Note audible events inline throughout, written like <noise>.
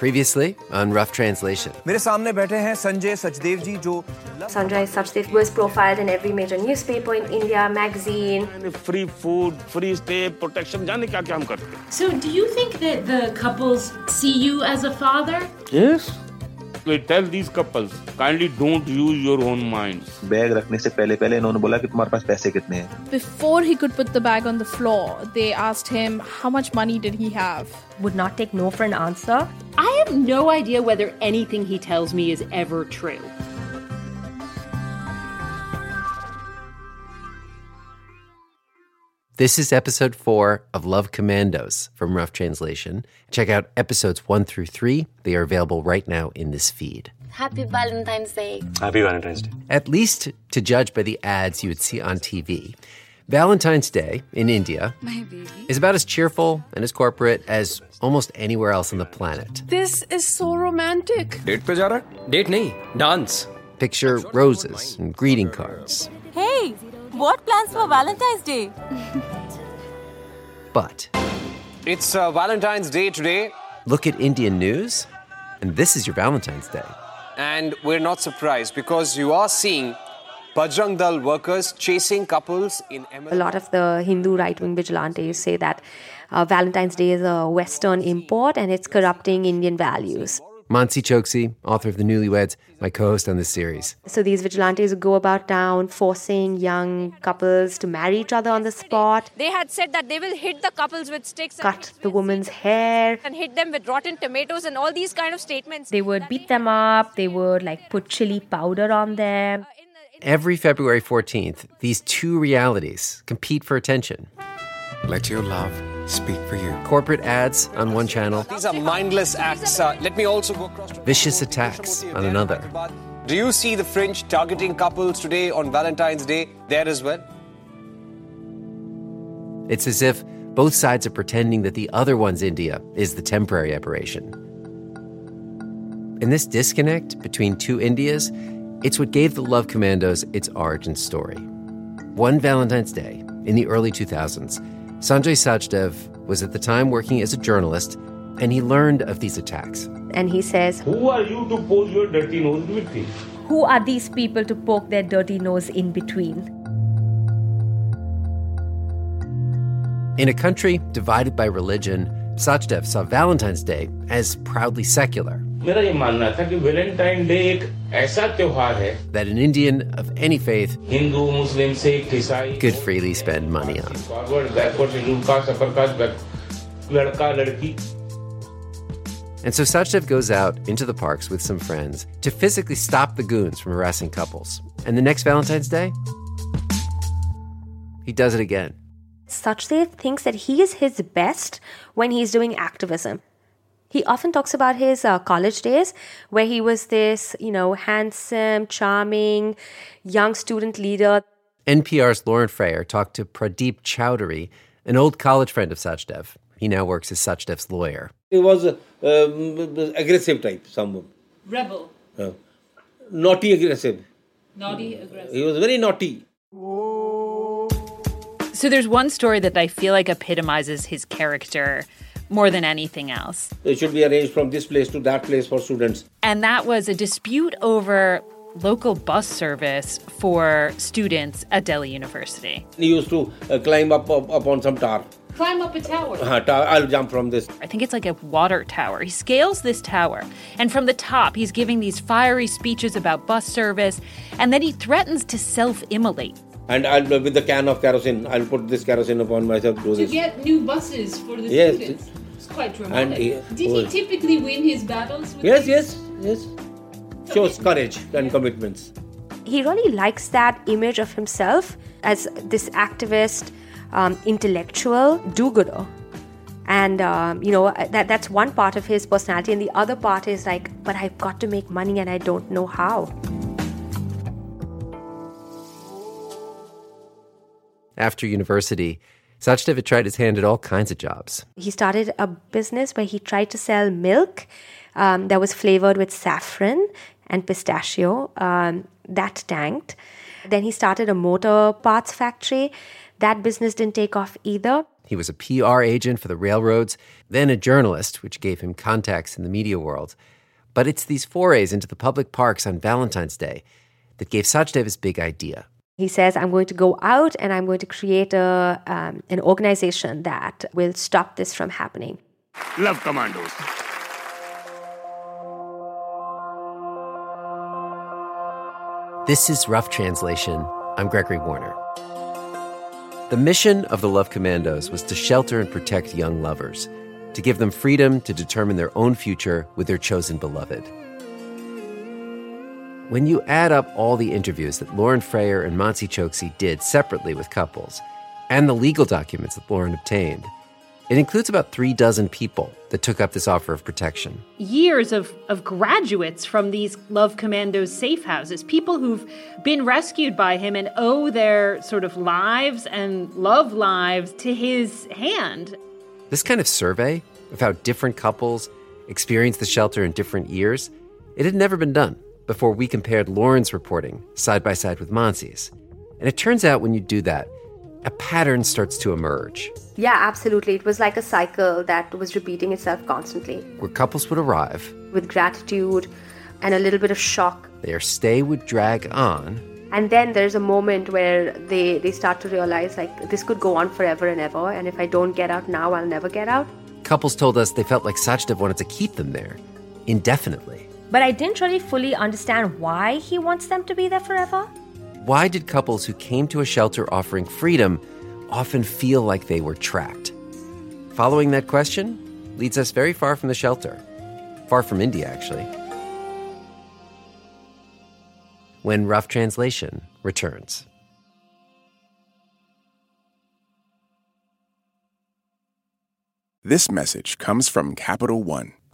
Previously on Rough Translation. मेरे सामने बैठे हैं संजय सचदेव जी जो Sanjay Sachdev was profiled in every major newspaper in India, magazine. free food, free stay, protection, जाने क्या क्या हम करते हैं So, do you think that the couples see you as a father? Yes. We tell these couples, kindly don't use your own minds. Bag रखने से पहले पहले इन्होंने बोला कि तुम्हारे पास पैसे कितने हैं Before he could put the bag on the floor, they asked him how much money did he have. Would not take no for an answer. I have no idea whether anything he tells me is ever true. This is episode four of Love Commandos from Rough Translation. Check out episodes one through three. They are available right now in this feed. Happy Valentine's Day. Happy Valentine's Day. At least to judge by the ads you would see on TV. Valentine's Day in India is about as cheerful and as corporate as almost anywhere else on the planet. This is so romantic. Date pe? Date nahi, dance. Picture roses and greeting cards, Hey, what plans for Valentine's Day? But It's uh, Valentine's Day today, look at Indian news, and this is your Valentine's Day. and we're not surprised because you are seeing Bajrang Dal workers chasing couples in A lot of the Hindu right wing vigilantes say that uh, Valentine's Day is a Western import and it's corrupting Indian values. Mansi Choksi, author of The Newlyweds, my co host on this series. So these vigilantes would go about town forcing young couples to marry each other on the spot, They had said that they will hit the couples with sticks and, cut the woman's hair. and hit them with rotten tomatoes and all these kind of statements. They would beat them up, they would like put chili powder on them. Uh, Every February 14th, these two realities compete for attention. Let your love speak for you. Corporate ads on one channel, These are mindless acts. Uh, let me also go across vicious attacks on another. Do you see the fringe targeting couples today on Valentine's Day there as well? It's as if both sides are pretending that the other one's India is the temporary aberration. And this disconnect between two Indias, it's what gave the Love Commandos its origin story. One Valentine's Day in the early 2000s, Sanjay Sachdev was at the time working as a journalist, and he learned of these attacks. And he says, Who are you to poke your dirty nose in between? Who are these people to poke their dirty nose in between? In a country divided by religion, Sachdev saw Valentine's Day as proudly secular. मेरा ये मानना था कि Valentine day एक ऐसा त्योहार है that an Indian of any faith Hindu मुस्लिम सिख ईसाई could freely spend money on. Forward backward schedule caste upper caste back लड़का लड़की And so Sachdev goes out into the parks with some friends to physically stop the goons from harassing couples. And the next Valentine's Day, he does it again. Sachdev thinks that he is his best when he's doing activism. He often talks about his uh, college days where he was this, you know, handsome, charming, young student leader. NPR's Lauren Frayer talked to Pradeep Chowdhury, an old college friend of Sachdev. He now works as Sachdev's lawyer. He was a um, aggressive type, someone. Rebel. Uh, naughty aggressive. Naughty, aggressive. He was very naughty. So there's one story that I feel like epitomizes his character more than anything else. It should be arranged from this place to that place for students. And that was a dispute over local bus service for students at Delhi University. He used to uh, climb up, up up on some tower. Climb up a tower. Uh, tower. I'll jump from this. I think it's like a water tower. He scales this tower, and from the top, he's giving these fiery speeches about bus service, and then he threatens to self immolate. And I'll with the can of kerosene, I'll put this kerosene upon myself. Do To this. get new buses for the Yes. students. It's quite And dramatic. he- Did he oh. typically win his battles? With Yes, these? yes, yes. Shows courage and commitments. He really likes that image of himself as this activist, um, intellectual do-gooder. And um, you know that that's one part of his personality, and the other part is like, but I've got to make money, and I don't know how. After university, Sachdev had tried his hand at all kinds of jobs. He started a business where he tried to sell milk um, that was flavored with saffron and pistachio. Um, that tanked. Then he started a motor parts factory. That business didn't take off either. He was a PR agent for the railroads, then a journalist, which gave him contacts in the media world. But it's these forays into the public parks on Valentine's Day that gave Sachdev his big idea. He says, I'm going to go out and I'm going to create a, um, an organization that will stop this from happening. Love Commandos. This is Rough Translation. I'm Gregory Warner. The mission of the Love Commandos was to shelter and protect young lovers, to give them freedom to determine their own future with their chosen beloved. When you add up all the interviews that Lauren Frayer and Mansi Choksi did separately with couples, and the legal documents that Lauren obtained, it includes about three dozen people that took up this offer of protection. Years of, of graduates from these Love Commandos safe houses, people who've been rescued by him and owe their sort of lives and love lives to his hand. This kind of survey of how different couples experienced the shelter in different years, it had never been done before we compared Lauren's reporting side by side with Mansi's. And it turns out when you do that, a pattern starts to emerge. Yeah, absolutely. It was like a cycle that was repeating itself constantly. Where couples would arrive with gratitude and a little bit of shock. Their stay would drag on. And then there's a moment where they, they start to realize like this could go on forever and ever. And if I don't get out now, I'll never get out. Couples told us they felt like Sachdev wanted to keep them there indefinitely. But I didn't really fully understand why he wants them to be there forever. Why did couples who came to a shelter offering freedom often feel like they were trapped? Following that question leads us very far from the shelter, far from India, actually. When Rough Translation returns. This message comes from Capital One,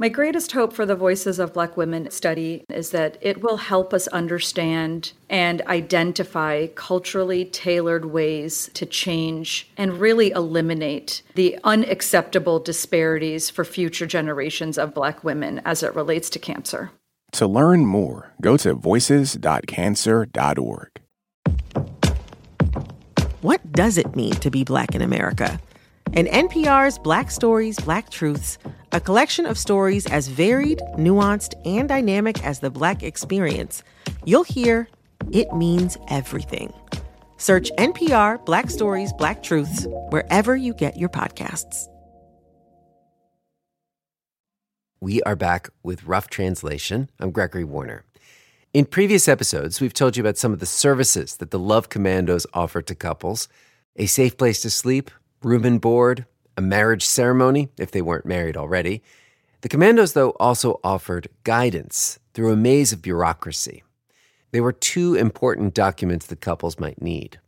My greatest hope for the Voices of Black Women study is that it will help us understand and identify culturally tailored ways to change and really eliminate the unacceptable disparities for future generations of Black women as it relates to cancer. To learn more, go to voices.cancer.org. What does it mean to be Black in America? In NPR's Black Stories, Black Truths, a collection of stories as varied, nuanced, and dynamic as the Black experience, you'll hear it means everything. Search NPR Black Stories, Black Truths wherever you get your podcasts. We are back with Rough Translation. I'm Gregory Warner. In previous episodes, we've told you about some of the services that the Love Commandos offer to couples a safe place to sleep, room and board, a marriage ceremony if they weren't married already. The commandos, though, also offered guidance through a maze of bureaucracy. There were two important documents that couples might need.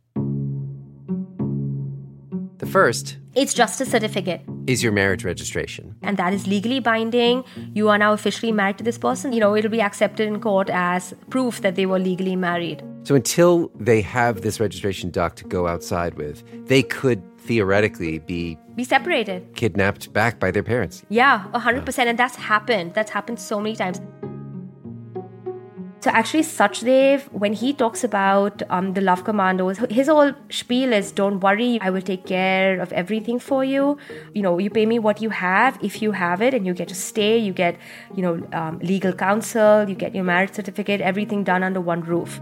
The first it's just a certificate. Is your marriage registration. And that is legally binding. You are now officially married to this person. You know, it'll be accepted in court as proof that they were legally married. So until they have this registration doc to go outside with, they could theoretically be be separated, kidnapped back by their parents. Yeah, 100%. And that's happened. That's happened so many times. So actually, Sachdev, when he talks about um, the Love Commandos, his whole spiel is, "Don't worry, I will take care of everything for you. You know, you pay me what you have. If you have it, and you get to stay, you get, you know, um, legal counsel, you get your marriage certificate, everything done under one roof."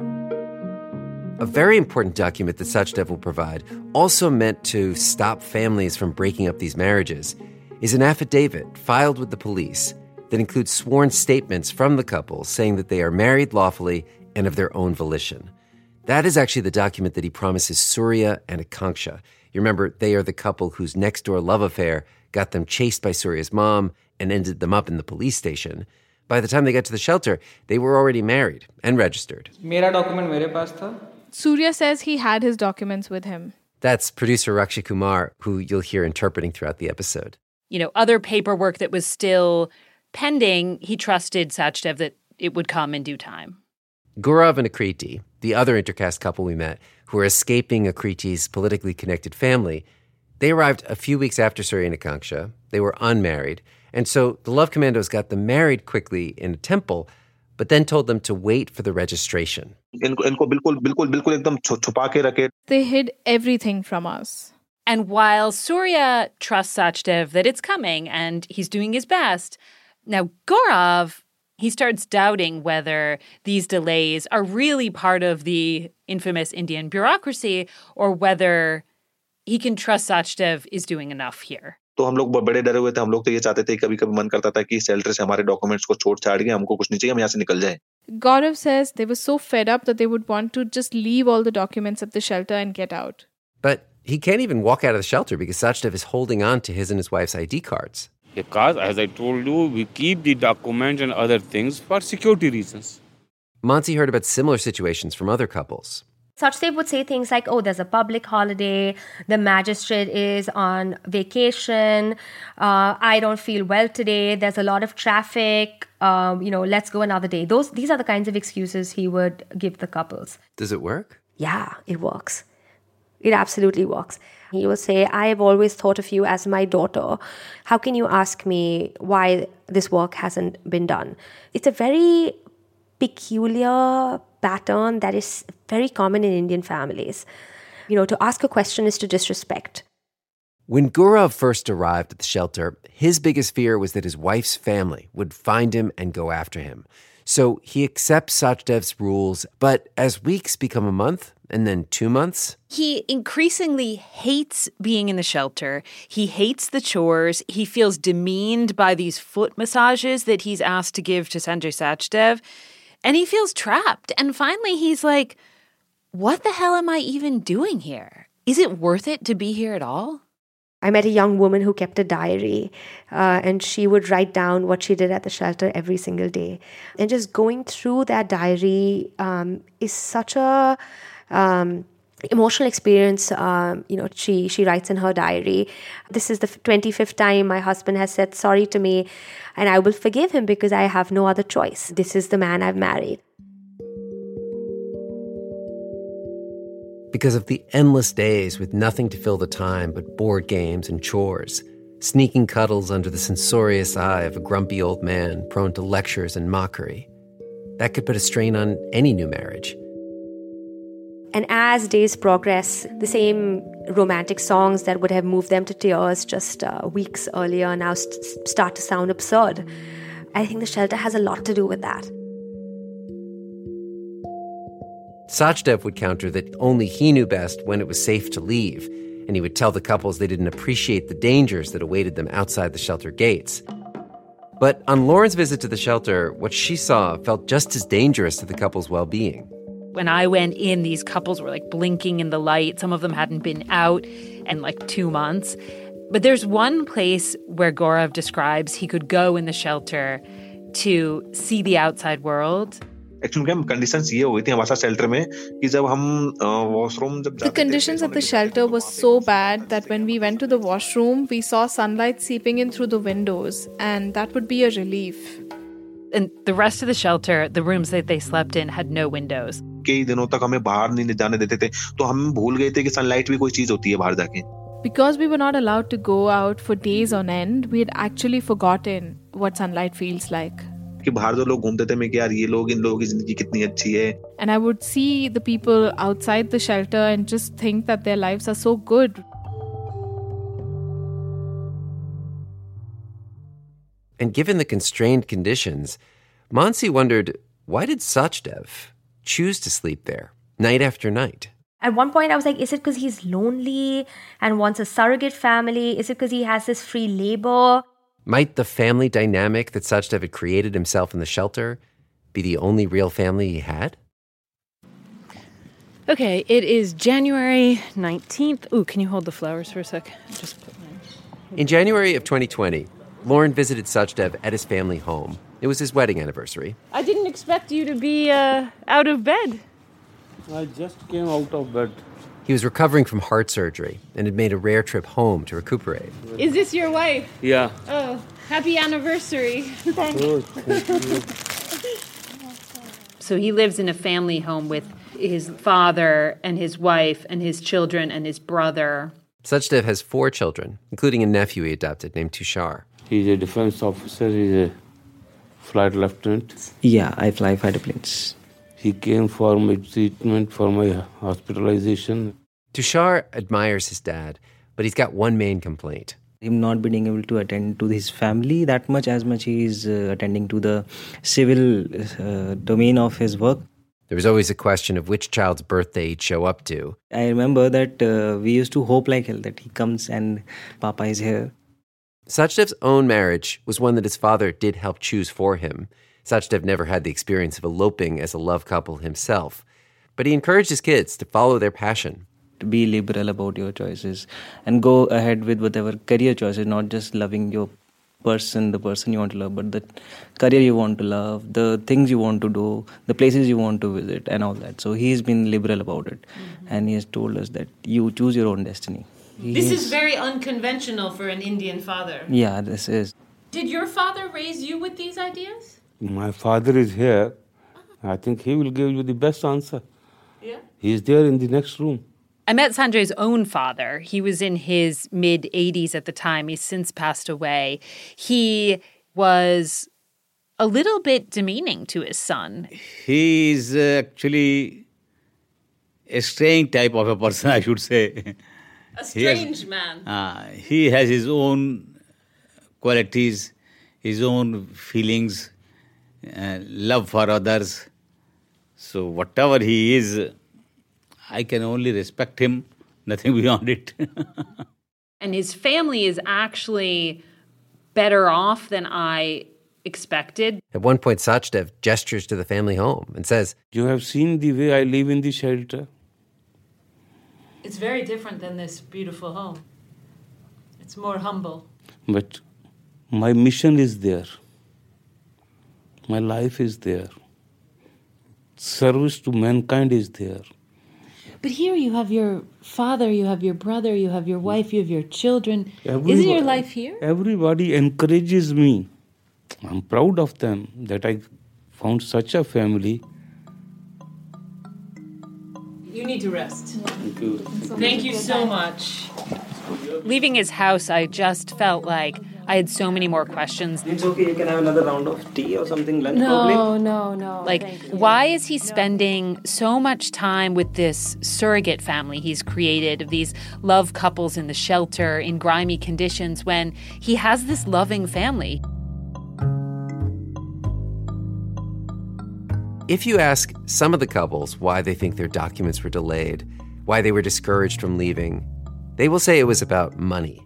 A very important document that Sachdev will provide, also meant to stop families from breaking up these marriages, is an affidavit filed with the police that includes sworn statements from the couple saying that they are married lawfully and of their own volition. That is actually the document that he promises Surya and Akanksha. You remember, they are the couple whose next door love affair got them chased by Surya's mom and ended them up in the police station. By the time they got to the shelter, they were already married and registered. मेरा document मेरे पास था Surya says he had his documents with him. That's producer Rakshi Kumar, who you'll hear interpreting throughout the episode. You know, other paperwork that was still pending, he trusted Sachdev that it would come in due time. Gaurav and Akriti, the other intercaste couple we met, who were escaping Akriti's politically connected family, they arrived a few weeks after Surya and Akanksha. They were unmarried. And so the Love Commandos got them married quickly in a temple, but then told them to wait for the registration. इनको इनको बिल्कुल बिल्कुल बिल्कुल एकदम छु- छुपा के रखे They hid everything from us. And while Surya trusts Sachdev that it's coming and he's doing his best, now Gaurav, he starts doubting whether these delays are really part of the infamous Indian bureaucracy or whether he can trust Sachdev is doing enough here. तो हम लोग ब- बड़े डरे हुए थे हम लोग तो ये चाहते थे कभी कभी मन करता था कि शेल्टर से हमारे डॉक्यूमेंट्स को छोड़ छाड़ के हमको कुछ नहीं चाहिए हम यहाँ से निकल जाए Gaurav says they were so fed up that they would want to just leave all the documents at the shelter and get out. But he can't even walk out of the shelter because Sachdev is holding on to his and his wife's ID cards. Because, as I told you, we keep the documents and other things for security reasons. Mansi heard about similar situations from other couples. Sachdev would say things like, oh, there's a public holiday, the magistrate is on vacation, uh, I don't feel well today, there's a lot of traffic, um, you know, let's go another day. Those, these are the kinds of excuses he would give the couples. Does it work? Yeah, it works. It absolutely works. He will say, I have always thought of you as my daughter. How can you ask me why this work hasn't been done? It's a very peculiar pattern that is very common in Indian families. You know, to ask a question is to disrespect. When Gaurav first arrived at the shelter, his biggest fear was that his wife's family would find him and go after him. So he accepts Sachdev's rules, but as weeks become a month and then two months, He increasingly hates being in the shelter. He hates the chores. He feels demeaned by these foot massages that he's asked to give to Sanjay Sachdev. And he feels trapped. And finally, he's like, What the hell am I even doing here? Is it worth it to be here at all? I met a young woman who kept a diary, uh, and she would write down what she did at the shelter every single day. And just going through that diary um, is such a um, emotional experience. Um, you know, she she writes in her diary, "This is the twenty fifth time my husband has said sorry to me, and I will forgive him because I have no other choice. This is the man I've married." because of the endless days with nothing to fill the time but board games and chores, sneaking cuddles under the censorious eye of a grumpy old man prone to lectures and mockery. That could put a strain on any new marriage. And as days progress, the same romantic songs that would have moved them to tears just uh, weeks earlier now st- start to sound absurd. I think the shelter has a lot to do with that. Sachdev would counter that only he knew best when it was safe to leave, and he would tell the couples they didn't appreciate the dangers that awaited them outside the shelter gates. But on Lauren's visit to the shelter, what she saw felt just as dangerous to the couple's well being. When I went in, these couples were like blinking in the light. Some of them hadn't been out in like two months. But there's one place where Gaurav describes he could go in the shelter to see the outside world. The conditions at the shelter were so bad that when we went to the washroom, we saw sunlight seeping in through the windows, and that would be a relief. And the rest of the shelter, the rooms that they slept in, had no windows. कई दिनों तक हमें बाहर नहीं जाने देते थे। तो हम भूल गए थे कि सनलाइट भी कोई चीज़ होती है बाहर जाके। Because we were not allowed to go out for days on and we had actually forgotten what sunlight feels like कि बाहर जो लोग घूमते थे मैं यार ये लोग इन लोगों की ज़िंदगी कितनी अच्छी है। And I would see the people outside the shelter and just think that their lives are so good and given the constrained conditions Mansi wondered why did Sachdev choose to sleep there night after night. At one point, I was like, is it because he's lonely and wants a surrogate family? Is it because he has this free labor? Might the family dynamic that Sachdev had created himself in the shelter be the only real family he had? Okay, it is January 19th. Ooh, can you hold the flowers for a sec? Just put mine. In January of 2020, Lauren visited Sachdev at his family home. It was his wedding anniversary. I didn't expect you to be uh, out of bed. I just came out of bed. He was recovering from heart surgery and had made a rare trip home to recuperate. Is this your wife? Yeah. Oh, happy anniversary. Thank thank you. <laughs> So he lives in a family home with his father and his wife and his children and his brother. Sachdev has four children, including a nephew he adopted named Tushar. He's a defense officer. He's a flight lieutenant. Yeah, I fly fighter planes. He came for my treatment for my hospitalization. Tushar admires his dad, but he's got one main complaint. Him not being able to attend to his family that much as much he is uh, attending to the civil uh, domain of his work. There was always a question of which child's birthday he'd show up to. I remember that uh, we used to hope like hell that he comes and Papa is here. Sachdev's own marriage was one that his father did help choose for him. Sachdev never had the experience of eloping as a love couple himself, but he encouraged his kids to follow their passion. To be liberal about your choices and go ahead with whatever career choices, not just loving your person, the person you want to love, but the career you want to love, the things you want to do, the places you want to visit, and all that. So he's been liberal about it, mm-hmm. and he has told us that you choose your own destiny. He This is very unconventional for an Indian father. Yeah, this is. Did your father raise you with these ideas? My father is here. I think he will give you the best answer. Yeah. He is there in the next room. I met Sanjay's own father. He was in his mid 80s at the time. He's since passed away. He was a little bit demeaning to his son. He is uh, actually a strange type of a person, <laughs> I should say. A He has- strange man. Uh, he has his own qualities, his own feelings, uh, love for others. So, whatever he is, I can only respect him, nothing <laughs> beyond it. <laughs> And his family is actually better off than I expected. At one point, Sachdev gestures to the family home and says, You have seen the way I live in the shelter. It's very different than this beautiful home. It's more humble. But my mission is there. My life is there. Service to mankind is there. But here you have your father, you have your brother, you have your wife, you have your children. Isn't your life here? Everybody encourages me. I'm proud of them that I found such a family. You need to rest. Thank you. Thank you so much. Leaving his house, I just felt like I had so many more questions. It's okay, you can have another round of tea or something, lunch No, probably. no, no. Like, why is he spending so much time with this surrogate family he's created of these love couples in the shelter in grimy conditions when he has this loving family? If you ask some of the couples why they think their documents were delayed, why they were discouraged from leaving, they will say it was about money.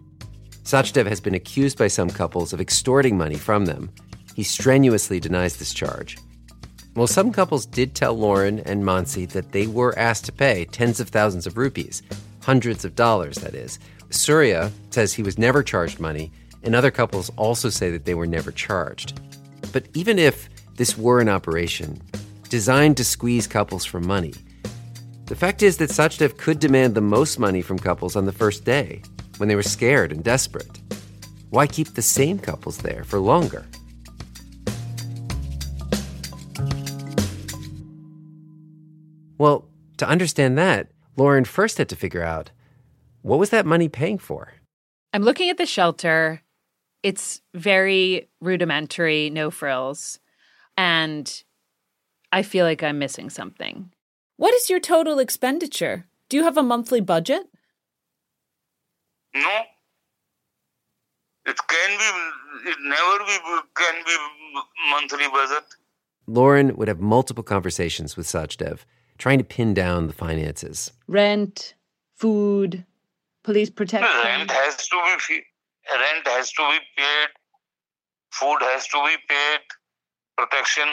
Sachdev has been accused by some couples of extorting money from them. He strenuously denies this charge. Well, some couples did tell Lauren and Mansi that they were asked to pay tens of thousands of rupees, hundreds of dollars, that is. Surya says he was never charged money, and other couples also say that they were never charged. But even if this were an operation designed to squeeze couples for money, the fact is that Sachdev could demand the most money from couples on the first day when they were scared and desperate. Why keep the same couples there for longer? Well, to understand that, Lauren first had to figure out what was that money paying for? I'm looking at the shelter. It's very rudimentary, no frills. And I feel like I'm missing something. What is your total expenditure? Do you have a monthly budget? No. It can be, it never be, can be monthly budget. Lauren would have multiple conversations with Sachdev, trying to pin down the finances. Rent, food, police protection. Rent has to be rent has to be paid. Food has to be paid. Protection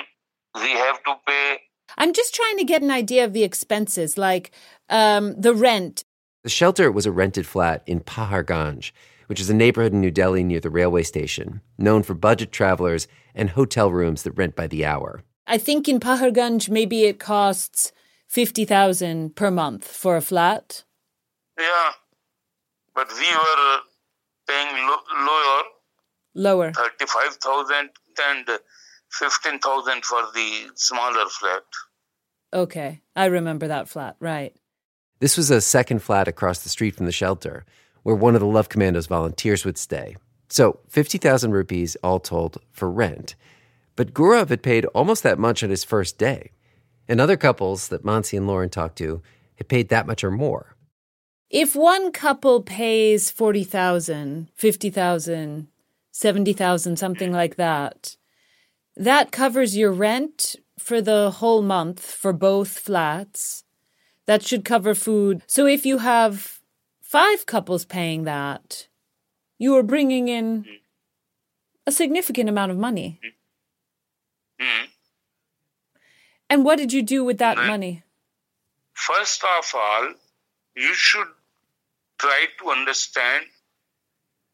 we have to pay. I'm just trying to get an idea of the expenses, like um, the rent. The shelter was a rented flat in Paharganj, which is a neighborhood in New Delhi near the railway station, known for budget travelers and hotel rooms that rent by the hour. I think in Paharganj, maybe it costs 50,000 per month for a flat. Yeah, but we were paying lo- lower, Lower. thirty-five thousand and fifteen thousand for the smaller flat. Okay. I remember that flat, right. This was a second flat across the street from the shelter, where one of the Love Commandos volunteers would stay. So 50,000 rupees all told for rent. But Gaurav had paid almost that much on his first day. And other couples that Mansi and Lauren talked to had paid that much or more. If one couple pays 40,000, 50,000, 70,000, something like that, that covers your rent for the whole month for both flats. That should cover food. So if you have five couples paying that, you are bringing in a significant amount of money. And what did you do with that money? First of all, you should try to understand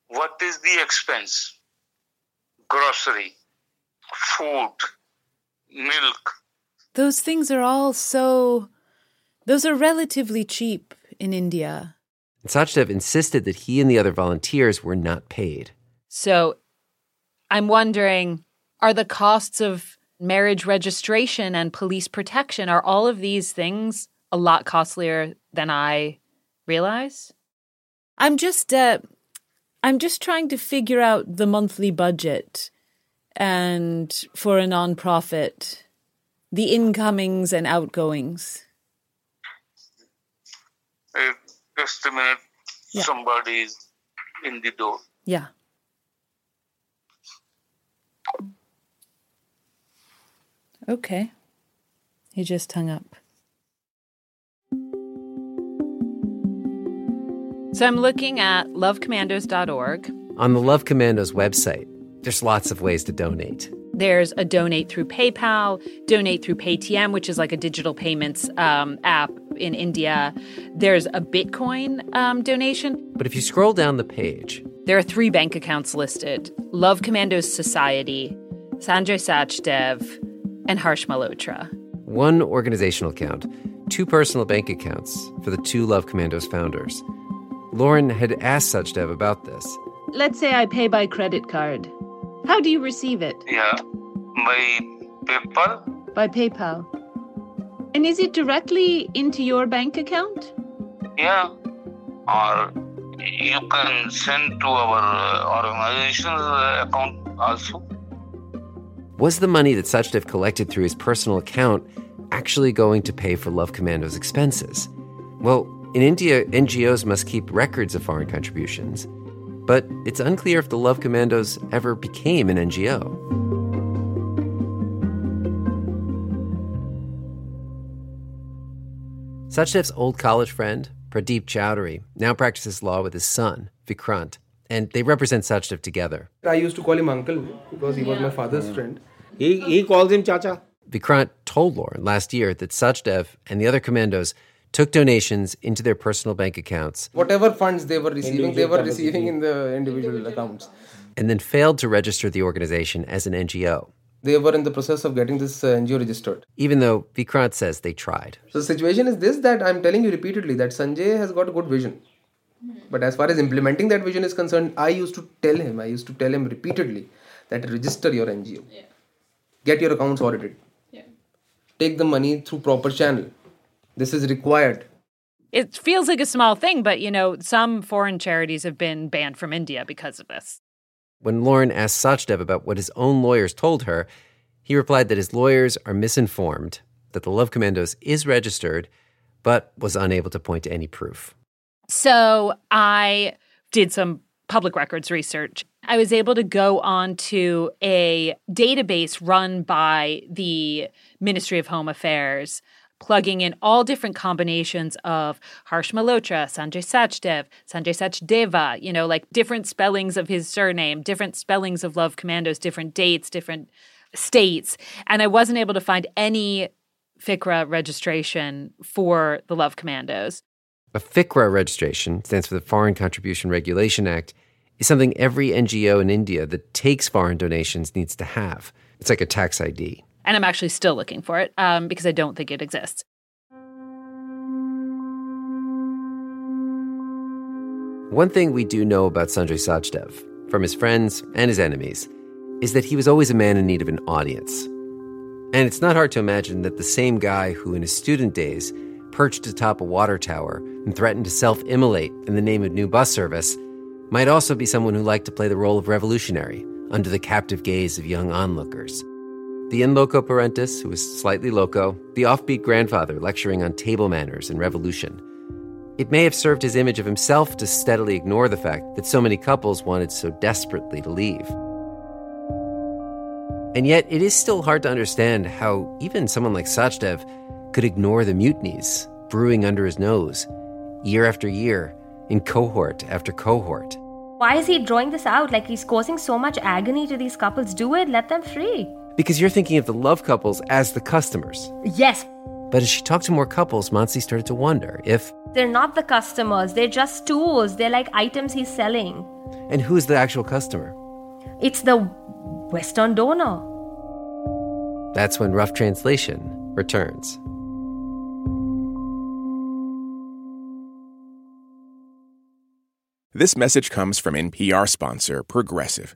what is the expense grocery, food, milk. Those things are all so. Those are relatively cheap in India. And Sachdev insisted that he and the other volunteers were not paid. So I'm wondering are the costs of marriage registration and police protection, are all of these things a lot costlier than I realize? I'm just. Uh, I'm just trying to figure out the monthly budget and for a nonprofit, the incomings and outgoings. Uh, just a minute, Yeah. somebody is in the door. Yeah. Okay. He just hung up. So I'm looking at lovecommandos.org. On the Love Commandos website, there's lots of ways to donate. There's a donate through PayPal, donate through Paytm, which is like a digital payments um, app in India. There's a Bitcoin um, donation. But if you scroll down the page, There are three bank accounts listed Love Commandos Society, Sanjay Sachdev, and Harsh Malhotra. one organizational account, two personal bank accounts for the two Love Commandos founders. Lauren had asked Sachdev about this. Let's say I pay by credit card. How do you receive it? Yeah, by PayPal. By PayPal. And is it directly into your bank account? Yeah, or you can send to our uh, organization's uh, account also. Was the money that Sachdev collected through his personal account actually going to pay for Love Commandos' expenses? Well, in India, NGOs must keep records of foreign contributions, but it's unclear if the Love Commandos ever became an NGO. Sachdev's old college friend, Pradeep Chowdhury, now practices law with his son, Vikrant, and they represent Sachdev together. I used to call him uncle because he was my father's friend. He, he calls him Chacha. Vikrant told Lauren last year that Sachdev and the other commandos took donations into their personal bank accounts Whatever funds they were receiving, they were receiving in the individual accounts. and then failed to register the organization as an NGO, They were in the process of getting this uh, NGO registered. even though Vikrant says they tried. So the situation is this that I'm telling you repeatedly that Sanjay has got a good vision. But as far as implementing that vision is concerned, I used to tell him, I used to tell him repeatedly that register your NGO. Get your accounts audited. Take the money through proper channel. This is required. It feels like a small thing, but you know, some foreign charities have been banned from India because of this. When Lauren asked Sachdev about what his own lawyers told her, he replied that his lawyers are misinformed, that the Love Commandos is registered, but was unable to point to any proof. So I did some public records research. I was able to go onto a database run by the Ministry of Home Affairs plugging in all different combinations of Harsh Malhotra, Sanjay Sachdev, Sanjay Sachdeva, you know, like different spellings of his surname, different spellings of Love Commandos, different dates, different states. And I wasn't able to find any FICRA registration for the Love Commandos. A FICRA registration stands for the Foreign Contribution Regulation Act is something every NGO in India that takes foreign donations needs to have. It's like a tax ID. And I'm actually still looking for it um, because I don't think it exists. One thing we do know about Sanjay Sachdev, from his friends and his enemies, is that he was always a man in need of an audience. And it's not hard to imagine that the same guy who, in his student days, perched atop a water tower and threatened to self immolate in the name of new bus service might also be someone who liked to play the role of revolutionary under the captive gaze of young onlookers. The in loco parentis, who was slightly loco, the offbeat grandfather lecturing on table manners and revolution. It may have served his image of himself to steadily ignore the fact that so many couples wanted so desperately to leave. And yet, it is still hard to understand how even someone like Sachdev could ignore the mutinies brewing under his nose, year after year, in cohort after cohort. Why is he drawing this out? Like he's causing so much agony to these couples. Do it, let them free. Because you're thinking of the love couples as the customers. Yes. But as she talked to more couples, Mansi started to wonder if. They're not the customers, they're just tools. They're like items he's selling. And who's the actual customer? It's the Western donor. That's when Rough Translation returns. This message comes from NPR sponsor Progressive.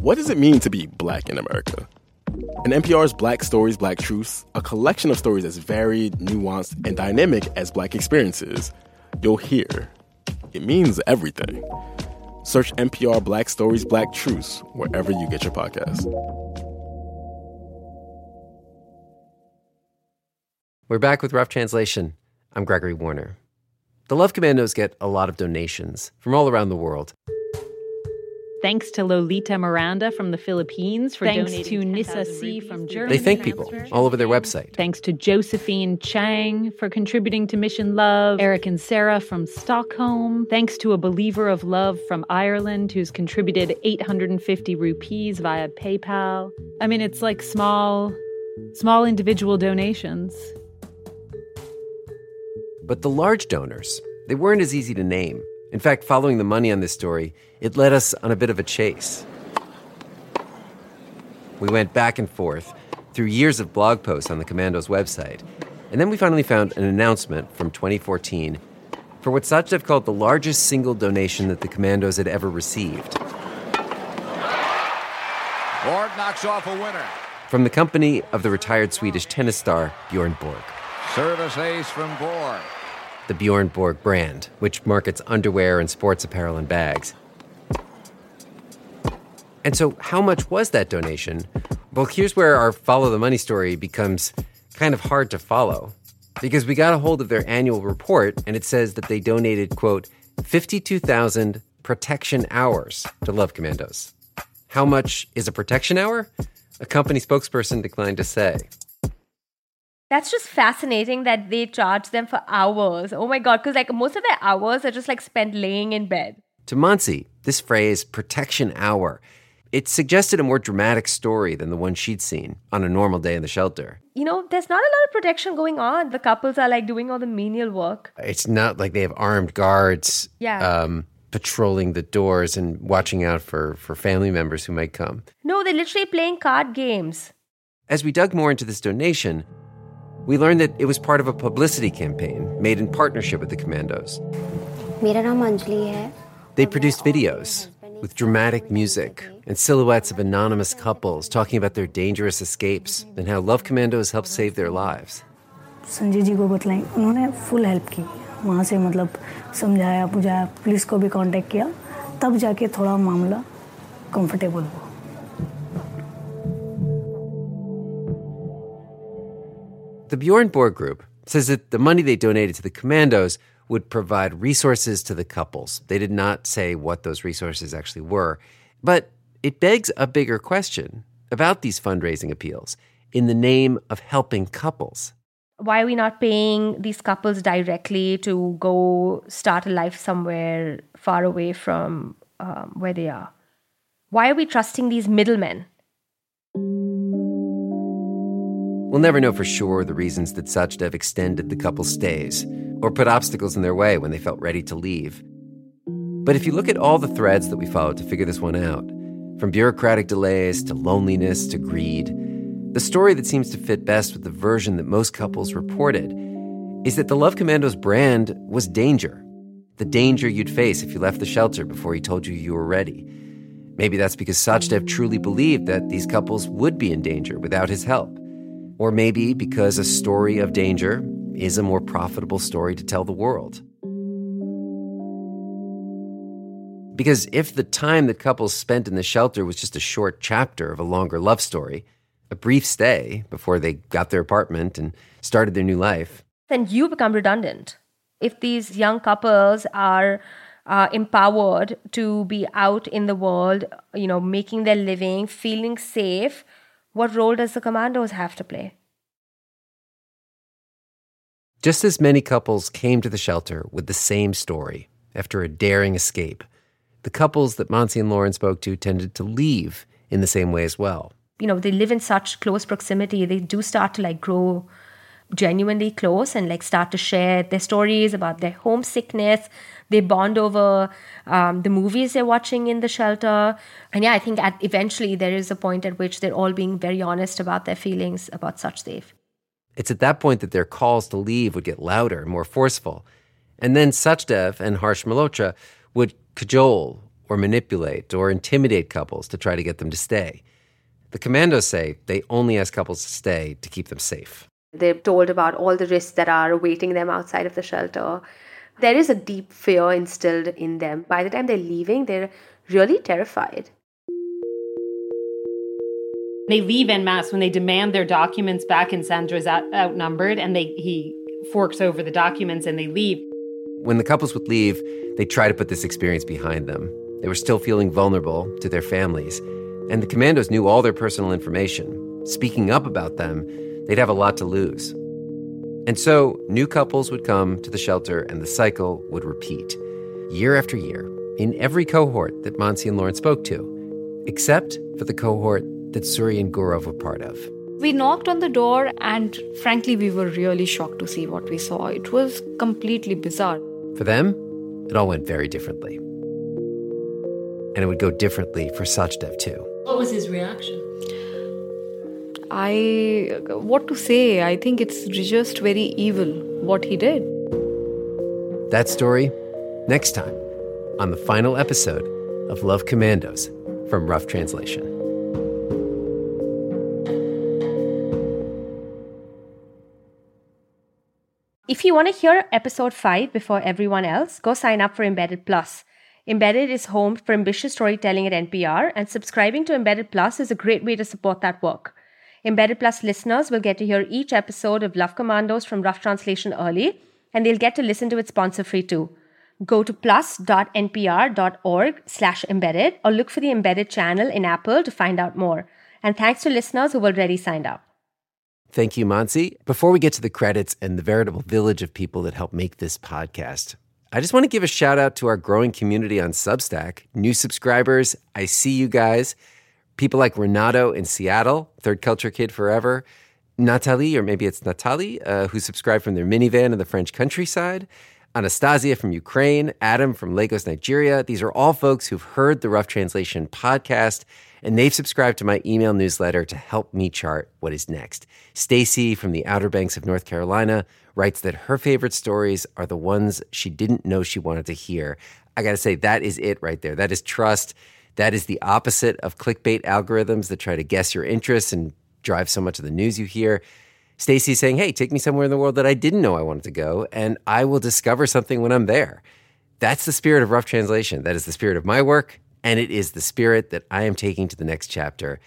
What does it mean to be black in America? In NPR's Black Stories, Black Truths, a collection of stories as varied, nuanced, and dynamic as black experiences, you'll hear it means everything. Search NPR Black Stories, Black Truths wherever you get your podcast. We're back with Rough Translation. I'm Gregory Warner. The Love Commandos get a lot of donations from all around the world. Thanks to Lolita Miranda from the Philippines for Thanks donating to 10,000 Nissa C from Germany. They thank people all over their website. Thanks to Josephine Chang for contributing to Mission Love. Eric and Sarah from Stockholm. Thanks to a believer of love from Ireland who's contributed 850 rupees via PayPal. I mean, it's like small, small individual donations. But the large donors, they weren't as easy to name. In fact, following the money on this story, it led us on a bit of a chase. We went back and forth through years of blog posts on the Commandos website, and then we finally found an announcement from 2014 for what Sachdev called the largest single donation that the Commandos had ever received Borg knocks off a winner. from the company of the retired Swedish tennis star Bjorn Borg. Service ace from Borg. the Bjorn Borg brand, which markets underwear and sports apparel and bags. And so, how much was that donation? Well, here's where our follow the money story becomes kind of hard to follow. Because we got a hold of their annual report, and it says that they donated, quote, 52,000 protection hours to Love Commandos. How much is a protection hour? A company spokesperson declined to say. That's just fascinating that they charge them for hours. Oh my god, because like most of their hours are just like spent laying in bed. To Mansi, this phrase, protection hour, it suggested a more dramatic story than the one she'd seen on a normal day in the shelter. You know, there's not a lot of protection going on. The couples are like doing all the menial work. It's not like they have armed guards. Yeah. Um, patrolling the doors and watching out for, for family members who might come. No, they're literally playing card games. As we dug more into this donation, we learned that it was part of a publicity campaign made in partnership with the commandos. They produced videos with dramatic music and silhouettes of anonymous couples talking about their dangerous escapes and how love commandos helped save their lives. Sanjay ji को बतलाई उन्होंने full help की वहाँ से मतलब समझाया बुझाया police को भी कांटेक्ट किया तब जाके थोड़ा मामला कंफर्टेबल हुआ The Bjorn Borg Group says that the money they donated to the commandos would provide resources to the couples. They did not say what those resources actually were. But it begs a bigger question about these fundraising appeals in the name of helping couples. Why are we not paying these couples directly to go start a life somewhere far away from um, where they are? Why are we trusting these middlemen? We'll never know for sure the reasons that Sachdev extended the couple's stays or put obstacles in their way when they felt ready to leave. But if you look at all the threads that we followed to figure this one out, from bureaucratic delays to loneliness to greed, the story that seems to fit best with the version that most couples reported is that the Love Commandos brand was danger. The danger you'd face if you left the shelter before he told you you were ready. Maybe that's because Sachdev truly believed that these couples would be in danger without his help. Or maybe because a story of danger is a more profitable story to tell the world. Because if the time that couples spent in the shelter was just a short chapter of a longer love story, a brief stay before they got their apartment and started their new life, then you become redundant. If these young couples are uh, empowered to be out in the world, you know, making their living, feeling safe, what role does the commandos have to play? Just as many couples came to the shelter with the same story after a daring escape, the couples that Mansi and Lauren spoke to tended to leave in the same way as well. You know, they live in such close proximity, they do start to like grow genuinely close and like start to share their stories about their homesickness. They bond over um, the movies they're watching in the shelter. And yeah, I think at eventually there is a point at which they're all being very honest about their feelings about Sachdev. It's at that point that their calls to leave would get louder and more forceful. And then Sachdev and Harsh Malhotra would cajole or manipulate or intimidate couples to try to get them to stay. The commandos say they only ask couples to stay to keep them safe. They're told about all the risks that are awaiting them outside of the shelter. There is a deep fear instilled in them. By the time they're leaving, they're really terrified. They leave en masse when they demand their documents back, and Sanjoy's out- outnumbered, and they he forks over the documents and they leave. When the couples would leave, they try to put this experience behind them. They were still feeling vulnerable to their families, and the commandos knew all their personal information. Speaking up about them, they'd have a lot to lose. And so, new couples would come to the shelter, and the cycle would repeat year after year in every cohort that Mansi and Lauren spoke to, except for the cohort that Suri and Gaurav were part of. We knocked on the door, and frankly, we were really shocked to see what we saw. It was completely bizarre. For them, it all went very differently. And it would go differently for Sachdev too. What was his reaction? I. What to say? I think it's just very evil what he did. That story, next time on the final episode of Love Commandos from Rough Translation. If you want to hear episode 5 before everyone else, go sign up for Embedded Plus. Embedded is home for ambitious storytelling at NPR, and subscribing to Embedded Plus is a great way to support that work. Embedded Plus listeners will get to hear each episode of Love Commandos from Rough Translation early, and they'll get to listen to it sponsor free too. Go to plus.npr.org slash embedded or look for the embedded channel in Apple to find out more. And thanks to listeners who've already signed up. Thank you, Mansi. Before we get to the credits and the veritable village of people that help make this podcast, I just want to give a shout out to our growing community on Substack. New subscribers, I see you guys. People like Renato in Seattle, Third Culture Kid Forever, Natalie, or maybe it's Natalie, uh, who subscribed from their minivan in the French countryside, Anastasia from Ukraine, Adam from Lagos, Nigeria. These are all folks who've heard the Rough Translation podcast and they've subscribed to my email newsletter to help me chart what is next. Stacy from the Outer Banks of North Carolina writes that her favorite stories are the ones she didn't know she wanted to hear I got to say, that is it right there. That is trust. That is the opposite of clickbait algorithms that try to guess your interests and drive so much of the news you hear. Stacy's saying, hey, take me somewhere in the world that I didn't know I wanted to go, and I will discover something when I'm there. That's the spirit of Rough Translation. That is the spirit of my work, and it is the spirit that I am taking to the next chapter.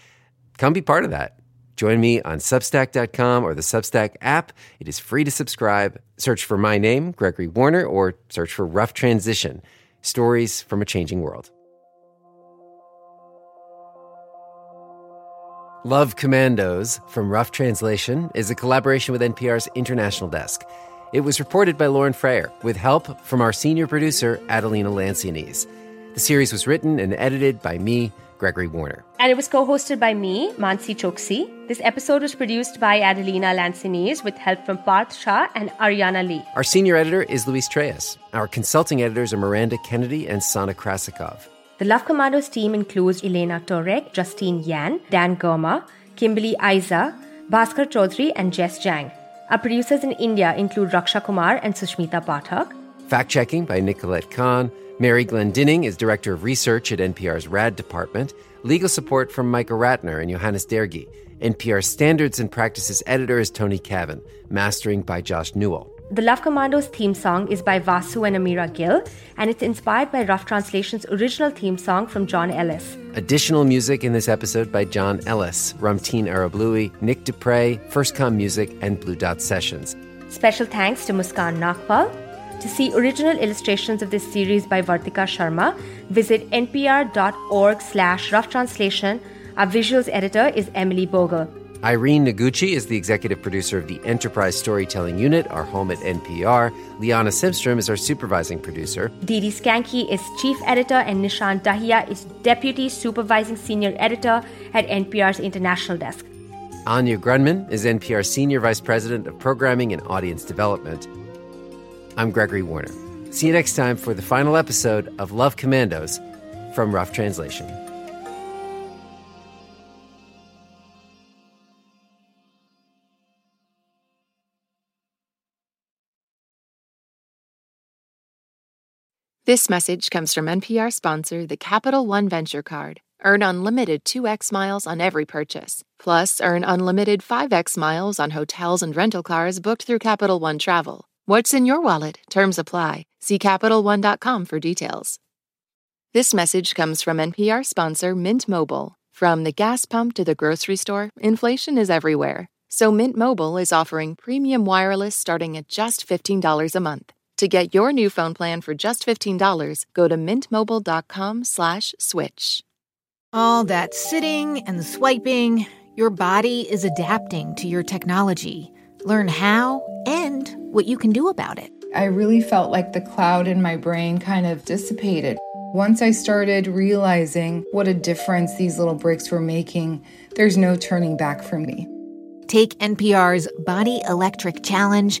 Come be part of that. Join me on Substack.com or the Substack app. It is free to subscribe. Search for my name, Gregory Warner, or search for Rough Transition Stories from a Changing World. Love Commandos from Rough Translation is a collaboration with NPR's International Desk. It was reported by Lauren Frayer with help from our senior producer, Adelina Lancianese. The series was written and edited by me, Gregory Warner. And it was co hosted by me, Mansi Choksi. This episode was produced by Adelina Lancianese with help from Parth Shah and Ariana Lee. Our senior editor is Luis Trelles. Our consulting editors are Miranda Kennedy and Sana Krasikov. The Love Commandos team includes Elena Torek, Justine Yan, Dan Girma, Kimberly Aiza, Bhaskar Chaudhary, and Jess Jiang. Our producers in India include Raksha Kumar and Sushmita Pathak. Fact checking by Nicolette Kahn. Mary Glendinning is Director of Research at NPR's RAD Department. Legal support from Micah Ratner and Johannes Doerge. NPR Standards and Practices editor is Tony Cavin. Mastering by Josh Newell. The Love Commandos theme song is by Vasu and Amira Gill, and it's inspired by Rough Translation's original theme song from John Ellis. Additional music in this episode by John Ellis, Ramteen Arablouei, Nick Dupre, First Com Music, and Blue Dot Sessions. Special thanks to Muskan Nagpal. To see original illustrations of this series by Vartika Sharma, visit npr.org slash rough translation. Our visuals editor is Emily Bogle. Irene Noguchi is the executive producer of the Enterprise Storytelling Unit, our home at NPR. Liana Simstrom is our supervising producer. Didi Schanche is chief editor, and Nishant Dahiya is deputy supervising senior editor at NPR's international desk. Anya Grundmann is NPR senior vice president of programming and audience development. I'm Gregory Warner. See you next time for the final episode of Love Commandos from Rough Translation. This message comes from NPR sponsor, the Capital One Venture Card. Earn unlimited 2x miles on every purchase. Plus, earn unlimited 5x miles on hotels and rental cars booked through Capital One Travel. What's in your wallet? Terms apply. See CapitalOne.com for details. This message comes from NPR sponsor Mint Mobile. From the gas pump to the grocery store, inflation is everywhere. So Mint Mobile is offering premium wireless starting at just $15 a month. To get your new phone plan for just $15, go to mintmobile.com slash switch. All that sitting and swiping, your body is adapting to your technology. Learn how and what you can do about it. I really felt like the cloud in my brain kind of dissipated. Once I started realizing what a difference these little breaks were making, there's no turning back for me. Take NPR's Body Electric Challenge.